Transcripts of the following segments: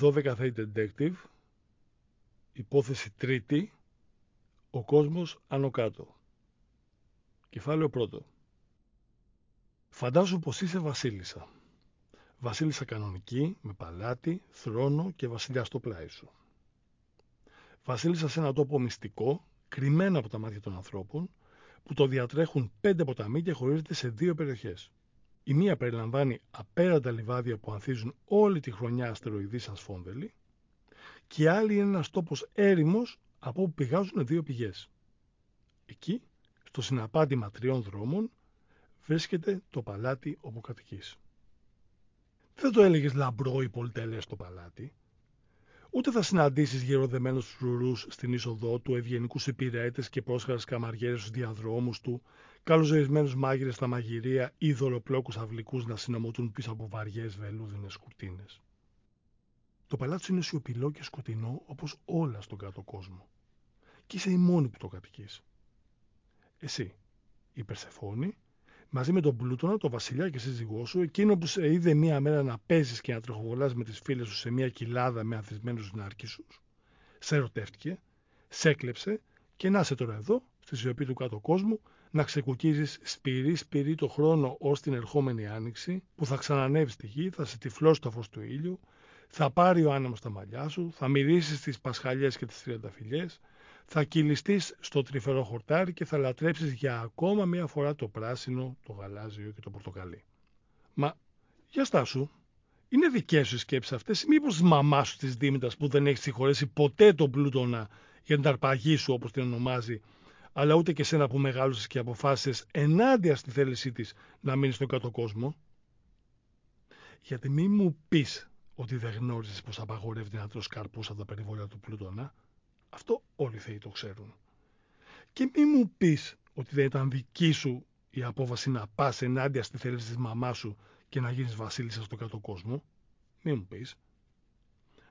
12 Fate Detective, υπόθεση τρίτη, ο κόσμος άνω κάτω. Κεφάλαιο πρώτο. Φαντάζομαι πως είσαι βασίλισσα. Βασίλισσα κανονική, με παλάτι, θρόνο και βασιλιά στο πλάι σου. Βασίλισσα σε ένα τόπο μυστικό, κρυμμένο από τα μάτια των ανθρώπων, που το διατρέχουν πέντε ποταμοί και χωρίζεται σε δύο περιοχές. Η μία περιλαμβάνει απέραντα λιβάδια που ανθίζουν όλη τη χρονιά αστεροειδή ασφόμβελοι και η άλλη είναι ένας τόπος έρημος από όπου πηγάζουν δύο πηγές. Εκεί, στο συναπάντημα τριών δρόμων, βρίσκεται το παλάτι όπου κατοικείς. Δεν το έλεγες λαμπρό ή πολυτέλεια στο παλάτι, ούτε θα συναντήσεις γεροδεμένους φρουρούς στην είσοδό του, ευγενικούς υπηρέτες και πρόσχαρες καμαριέρες στους διαδρόμους του, καλοζορισμένους μάγειρες στα μαγειρία ή δολοπλόκους αυλικούς να συνομωτούν πίσω από βαριές βελούδινες κουρτίνες. Το παλάτι σου είναι σιωπηλό και σκοτεινό όπως όλα στον κάτω κόσμο. Και είσαι η μόνη που το κατοικείς. Εσύ, η Περσεφόνη, μαζί με τον Πλούτονα, τον βασιλιά και σύζυγό σου, εκείνο που σε είδε μία μέρα να παίζεις και να τρεχοβολά με τις φίλες σου σε μία κοιλάδα με ανθισμένους νάρκισου, σε ερωτεύτηκε, σε έκλεψε και να είσαι τώρα εδώ, στη σιωπή του κάτω κόσμου, να ξεκουκίζεις σπυρί σπυρί το χρόνο ως την ερχόμενη άνοιξη, που θα ξανανεύει στη γη, θα σε τυφλώσει το φως του ήλιου, θα πάρει ο άνεμος τα μαλλιά σου, θα μυρίσει τις πασχαλιές και τις τριανταφυλιέ, θα κυλιστείς στο τρυφερό χορτάρι και θα λατρέψεις για ακόμα μία φορά το πράσινο, το γαλάζιο και το πορτοκαλί. Μα, για στάσου, είναι δικές σου οι σκέψεις αυτές ή μήπως της μαμάς σου της Δήμητας που δεν έχεις συγχωρέσει ποτέ τον πλούτονα για την αρπαγή σου όπως την ονομάζει, αλλά ούτε και σένα που μεγάλωσες και αποφάσισες ενάντια στη θέλησή της να μείνεις στον κάτω κόσμο; Γιατί μη μου πεις ότι δεν γνώριζες πως απαγορεύεται να τρως καρπούς από τα περιβόλια του πλούτονα, αυτό όλοι οι θεοί το ξέρουν. Και μη μου πεις ότι δεν ήταν δική σου η απόφαση να πας ενάντια στη θέληση της μαμάς σου και να γίνεις βασίλισσας στο κάτω κόσμο; Μη μου πεις.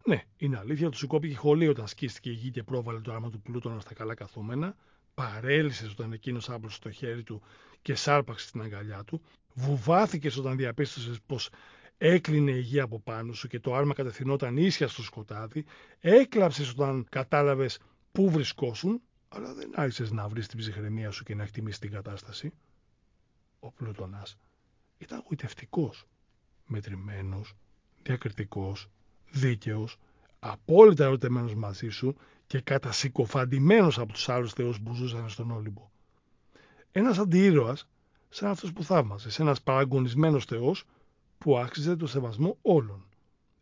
Ναι, είναι αλήθεια, του σηκώπηκε χολή όταν σκίστηκε η γη και πρόβαλε το άρμα του πλούτονα στα καλά καθούμενα. Παρέλυσε όταν εκείνος άπλωσε το χέρι του και σάρπαξε στην αγκαλιά του. Βουβάθηκε όταν διαπίστωσες πως έκλεινε η γη από πάνω σου και το άρμα κατευθυνόταν ίσια στο σκοτάδι, έκλαψες όταν κατάλαβες πού βρισκόσουν, αλλά δεν άρχισες να βρεις την ψυχραιμία σου και να εκτιμήσεις την κατάσταση. Ο Πλούτονας ήταν γοητευτικός, μετρημένος, διακριτικός, δίκαιος, απόλυτα ερωτεμένο μαζί σου και κατασυκοφαντημένος από τους άλλους θεούς που ζούσαν στον Όλυμπο. Ένας αντιήρωας, σαν αυτός που θαύμαζες, ένας παραγωνισμένος θεός που άξιζε το σεβασμό όλων.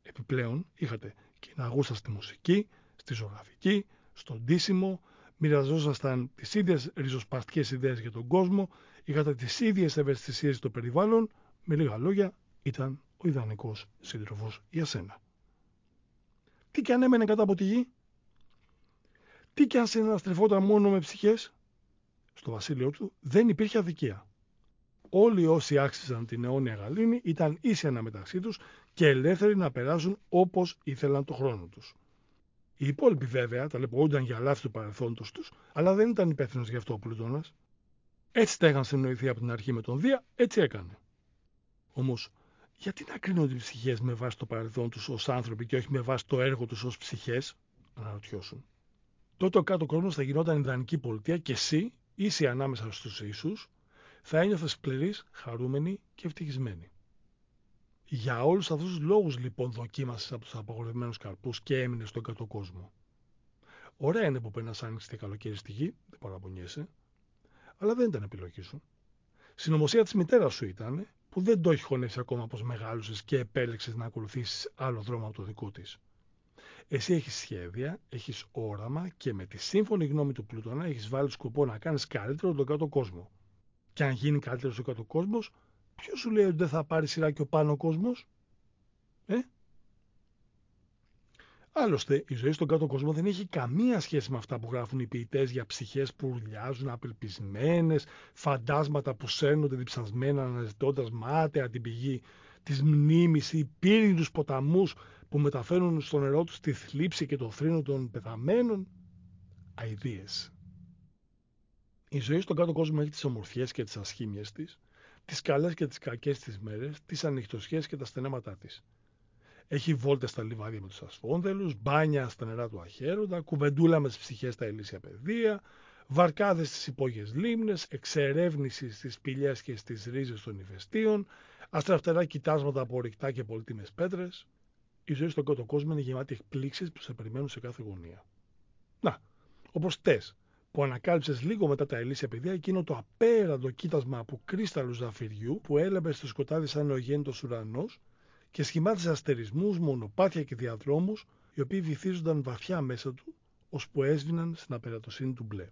Επιπλέον είχατε κοιναγούσα στη μουσική, στη ζωγραφική, στον ντύσιμο, μοιραζόσασταν τις ίδιες ριζοσπαστικές ιδέες για τον κόσμο, είχατε τις ίδιες ευαισθησίες στο περιβάλλον, με λίγα λόγια ήταν ο ιδανικός σύντροφος για σένα. Τι και αν έμενε κατά από τη γη, τι και αν συναστρεφόταν μόνο με ψυχές, στο βασίλειο του δεν υπήρχε αδικία όλοι όσοι άξιζαν την αιώνια γαλήνη ήταν ίσοι μεταξύ τους και ελεύθεροι να περάσουν όπως ήθελαν το χρόνο τους. Οι υπόλοιποι βέβαια ταλαιπωρούνταν για λάθη του παρελθόντος τους, αλλά δεν ήταν υπεύθυνος γι' αυτό ο Πλούτονας. Έτσι τα είχαν συνοηθεί από την αρχή με τον Δία, έτσι έκανε. Όμως, γιατί να κρίνονται οι ψυχές με βάση το παρελθόν τους ως άνθρωποι και όχι με βάση το έργο τους ως ψυχές, αναρωτιώσουν. Τότε ο κάτω κόσμος θα γινόταν ιδανική πολιτεία και εσύ, ίση ανάμεσα στους ίσους, θα ένιωθες πληρή, χαρούμενη και ευτυχισμένη. Για όλους αυτούς τους λόγους λοιπόν δοκίμασες από τους απαγορευμένους καρπούς και έμεινες στον κάτω κόσμο. Ωραία είναι που περνάς άνοιξη και καλοκαίρι στη γη, δεν παραπονιέσαι, αλλά δεν ήταν επιλογή σου. Συνομωσία της μητέρας σου ήταν που δεν το έχεις χωνεύσει ακόμα πως μεγάλωσες και επέλεξες να ακολουθήσεις άλλο δρόμο από το δικό της. Εσύ έχεις σχέδια, έχεις όραμα και με τη σύμφωνη γνώμη του Πλούτονα έχεις βάλει σκοπό να κάνεις καλύτερο τον κάτω κόσμο και αν γίνει καλύτερος ο κάτω κόσμο, ποιος σου λέει ότι δεν θα πάρει σειρά και ο πάνω κόσμος, ε; Άλλωστε, η ζωή στον κάτω κόσμο δεν έχει καμία σχέση με αυτά που γράφουν οι ποιητές για ψυχές που ουρλιάζουν, απελπισμένες, φαντάσματα που σέρνονται διψασμένα αναζητώντας μάταια την πηγή της μνήμης ή πύρινου ποταμούς που μεταφέρουν στο νερό τους τη θλίψη και το θρήνο των πεθαμένων. Αιδίες. Η ζωή στον κάτω κόσμο έχει τις ομορφιές και τις ασχήμιες της, τις καλές και τις κακές της μέρες, τις ανοιχτοσιέ και τα στενέματά της. Έχει βόλτες στα λιβάδια με τους ασφόνδελους, μπάνια στα νερά του αχαίροντα, κουβεντούλα με τις ψυχές στα ηλίσια πεδία, βαρκάδες στις υπόγειες λίμνες, εξερεύνηση στις πηλιές και στις ρίζες των ηφαιστείων, αστραφτερά κοιτάσματα από ορυκτά και πολύτιμες πέτρες. Η ζωή στον κάτω κόσμο είναι γεμάτη εκπλήξεις που σε περιμένουν σε κάθε γωνία. Να, όπως τες, που ανακάλυψες λίγο μετά τα ηλίσια πεδία εκείνο το απέραντο κοίτασμα από κρίσταλου ζαφυριού που έλαμπε στο σκοτάδι σαν ο γέννητο ουρανός και σχημάτιζε αστερισμούς, μονοπάτια και διαδρόμους, οι οποίοι βυθίζονταν βαθιά μέσα του, ώσπου έσβηναν στην απερατοσύνη του μπλε.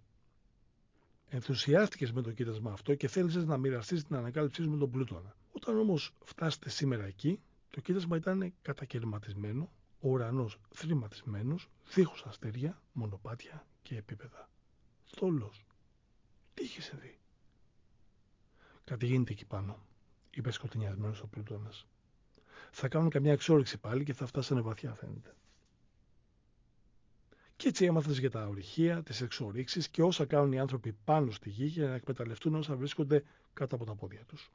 Ενθουσιάστηκες με το κοίτασμα αυτό και θέλησες να μοιραστείς την ανακάλυψή σου με τον Πλούτονα. Όταν όμως φτάσετε σήμερα εκεί, το κοίτασμα ήταν κατακαιρματισμένο, ο ουρανός θρηματισμένος, δίχως αστέρια, μονοπάτια και επίπεδα. Θόλο. Τι είχες δει; Κάτι γίνεται εκεί πάνω, είπε σκοτεινιασμένος ο Πλούτονα. Θα κάνουν καμιά εξόριξη πάλι και θα φτάσανε βαθιά, φαίνεται. Και έτσι έμαθες για τα ορυχεία, τις εξορίξεις και όσα κάνουν οι άνθρωποι πάνω στη γη για να εκμεταλλευτούν όσα βρίσκονται κάτω από τα πόδια τους.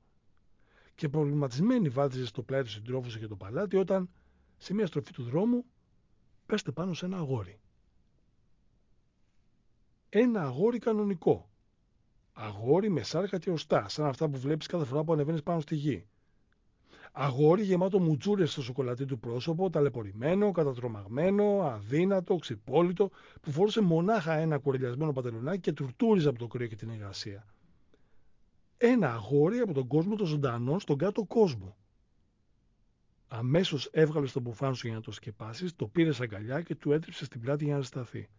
Και προβληματισμένη βάδιζες στο πλάι του συντρόφου και το παλάτι όταν, σε μια στροφή του δρόμου, πέστε πάνω σε ένα αγόρι. Ένα αγόρι κανονικό. Αγόρι με σάρκα και οστά, σαν αυτά που βλέπεις κάθε φορά που ανεβαίνεις πάνω στη γη. Αγόρι γεμάτο μουτσούρε στο σοκολατί του πρόσωπο, ταλαιπωρημένο, κατατρομαγμένο, αδύνατο, ξυπόλυτο, που φορούσε μονάχα ένα κορελιασμένο παντελονάκι και τουρτούριζε από το κρύο και την υγρασία. Ένα αγόρι από τον κόσμο των ζωντανών στον κάτω κόσμο. Αμέσως έβγαλε τον μπουφάν σου για να το σκεπάσεις, το πήρε αγκαλιά και του έτριψε στην πλάτη για να ζεσταθεί.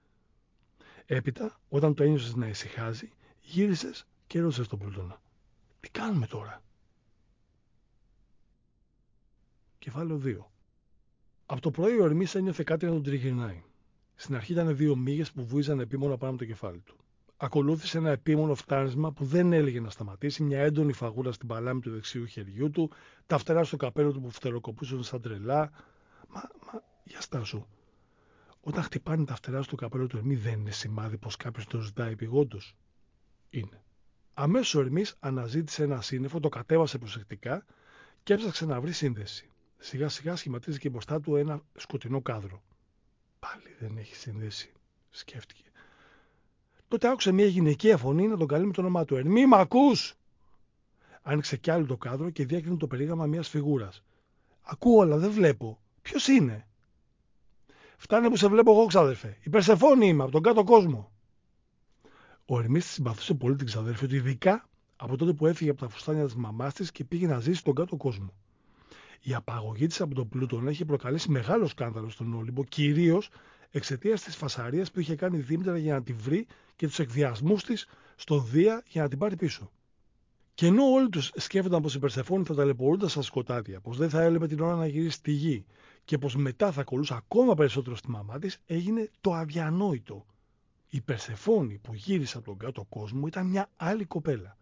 Έπειτα, όταν το ένιωσες να ησυχάζει, γύρισες και ρώτησε τον Πλούτονα. Τι κάνουμε τώρα; Κεφάλαιο 2. Από το πρωί ο Ερμής ένιωθε κάτι να τον τριγυρνάει. Στην αρχή ήταν δύο μύγες που βούιζαν επίμονα πάνω από το κεφάλι του. Ακολούθησε ένα επίμονο φτάρισμα που δεν έλεγε να σταματήσει, μια έντονη φαγούρα στην παλάμη του δεξιού χεριού του, τα φτερά στο καπέλο του που φτεροκοπούσαν σαν τρελά. Μα, μα, για στάσου. Όταν χτυπάνε τα φτερά στο καπέλο του Ερμή, δεν είναι σημάδι πως κάποιος το ζητάει επιγόντως. Είναι. Αμέσως ο Ερμής αναζήτησε ένα σύννεφο, το κατέβασε προσεκτικά και έψαξε να βρει σύνδεση. Σιγά σιγά σχηματίζει μπροστά του ένα σκοτεινό κάδρο. Πάλι δεν έχει συνδέσει, σκέφτηκε. Τότε άκουσε μια γυναικεία φωνή να τον καλεί με το όνομά του. Ερμή, μ' ακούς! Άνοιξε κι άλλο το κάδρο και διάκρινε το περίγραμμα μιας φιγούρας. Ακούω, αλλά δεν βλέπω. Ποιος είναι; Φτάνει που σε βλέπω εγώ, ξάδερφε. Η Περσεφόνη είμαι, από τον κάτω κόσμο. Ο Ερμής τη συμπαθούσε πολύ την ξαδέρφη του, ειδικά από τότε που έφυγε από τα φουστάνια της μαμάς της και πήγε να ζήσει στον κάτω κόσμο. Η απαγωγή της από τον Πλούτον έχει προκαλέσει μεγάλο σκάνδαλο στον Όλυμπο, κυρίως εξαιτίας της φασαρίας που είχε κάνει η Δήμητρα για να τη βρει και τους εκδιασμού της στον Δία για να την πάρει πίσω. Και ενώ όλοι τους σκέφτονταν πως η Περσεφόνη θα ταλαιπωρούνταν στα σκοτάδια, πως δεν θα έλεπε την ώρα να γυρίσει στη γη και πως μετά θα κολούσε ακόμα περισσότερο στη μαμά της, έγινε το αδιανόητο. Η Περσεφόνη που γύρισε από τον κάτω κόσμο ήταν μια άλλη κοπέλα.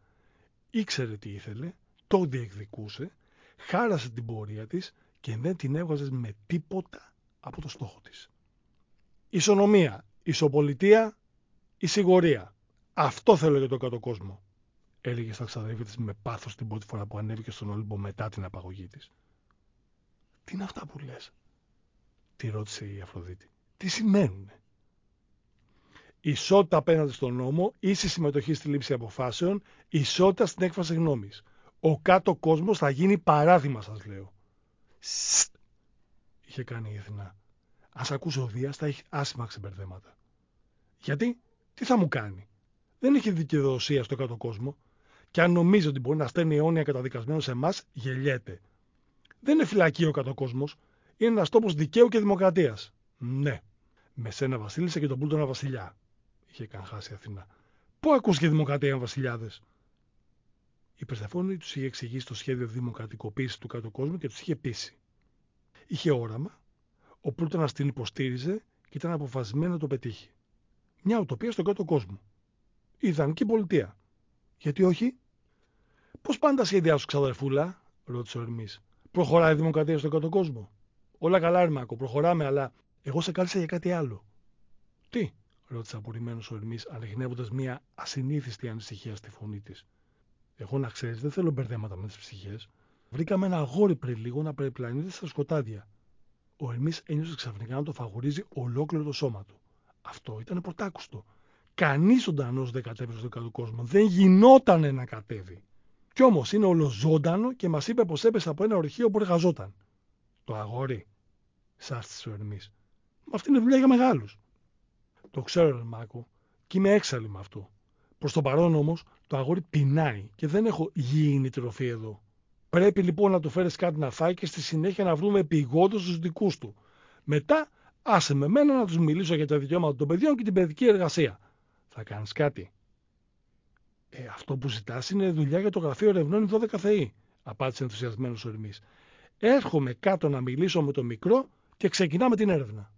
Ήξερε τι ήθελε, το διεκδικούσε χάρασε την πορεία της και δεν την έβγαζε με τίποτα από το στόχο της. Ισονομία, ισοπολιτεία, ισηγορία. Αυτό θέλω για τον κάτω κόσμο, έλεγε στα ξαδέρφια της με πάθος την πρώτη φορά που ανέβηκε στον Όλυμπο μετά την απαγωγή της. Τι είναι αυτά που λες, τη ρώτησε η Αφροδίτη. Τι σημαίνουν. Ισότητα απέναντι στον νόμο, ίση συμμετοχή στη λήψη αποφάσεων, ισότητα στην έκφραση γνώμης. Ο κάτω κόσμος θα γίνει παράδειγμα σας λέω. Σστ, είχε κάνει η Εθνά. Αν σ' ακούσει ο Δίας θα έχει άσημα ξεμπερδέματα. Γιατί, τι θα μου κάνει. Δεν έχει δικαιοδοσία στο κάτω κόσμο. Και αν νομίζει ότι μπορεί να στέλνει αιώνια καταδικασμένο σε εμάς, γελιέται. Δεν είναι φυλακή ο κάτω κόσμο. Είναι ένας τόπος δικαίου και δημοκρατίας. Ναι. Με σένα βασίλισσα και τον Πλούτονα βασιλιά. Είχε καν χάσει η Αθηνά. Πού ακούστηκε δημοκρατία βασιλιάδες; Η Περσεφόνη τους είχε εξηγήσει το σχέδιο δημοκρατικοποίησης του κάτω κόσμου και τους είχε πείσει. Είχε όραμα, ο Πλούτονα την υποστήριζε και ήταν αποφασισμένο να το πετύχει. Μια ουτοπία στον κάτω κόσμο. Η ιδανική πολιτεία. Γιατί όχι; Πώς πάνε τα σχέδιά σου, ξαδερφούλα, ρώτησε ο Ερμής. Προχωράει η δημοκρατία στον κάτω κόσμο. Όλα καλά, Ερμάκο, προχωράμε, αλλά εγώ σε κάλεσα για κάτι άλλο. Τι, ρώτησε απορριμμένος ο Ερμής, ανοιχνεύοντας μια ασυνήθιστη ανησυχία στη φωνή της. Εγώ να ξέρεις, δεν θέλω μπερδέματα με τις ψυχές. Βρήκαμε ένα αγόρι πριν λίγο να περιπλανείται στα σκοτάδια. Ο Ερμής ένιωσε ξαφνικά να το φαγουρίζει ολόκληρο το σώμα του. Αυτό ήταν πρωτάκουστο. Κανείς ζωντανός δεν κατέβει στον κάτω κόσμο. Δεν γινόταν να κατέβει. Κι όμως είναι ολοζώντανο και μας είπε πως έπεσε από ένα ορχείο που εργαζόταν. Το αγόρι, σάστησε ο Ερμή. Αυτή είναι δουλειά για μεγάλους. Το ξέρω, ρε Μάκο, και είμαι έξαλλη με αυτό. Προς το παρόν όμως το αγόρι πεινάει και δεν έχω γήινη τροφή εδώ. Πρέπει λοιπόν να του φέρεις κάτι να φάει και στη συνέχεια να βρούμε επιγόντω τους δικούς του. Μετά άσε με μένα να τους μιλήσω για τα δικαιώματα των παιδιών και την παιδική εργασία. Θα κάνεις κάτι. Ε, αυτό που ζητάς είναι δουλειά για το γραφείο ερευνών 12 ΘΕΗ, απάντησε ενθουσιασμένος ο Ερμή. Έρχομαι κάτω να μιλήσω με το μικρό και ξεκινάμε την έρευνα.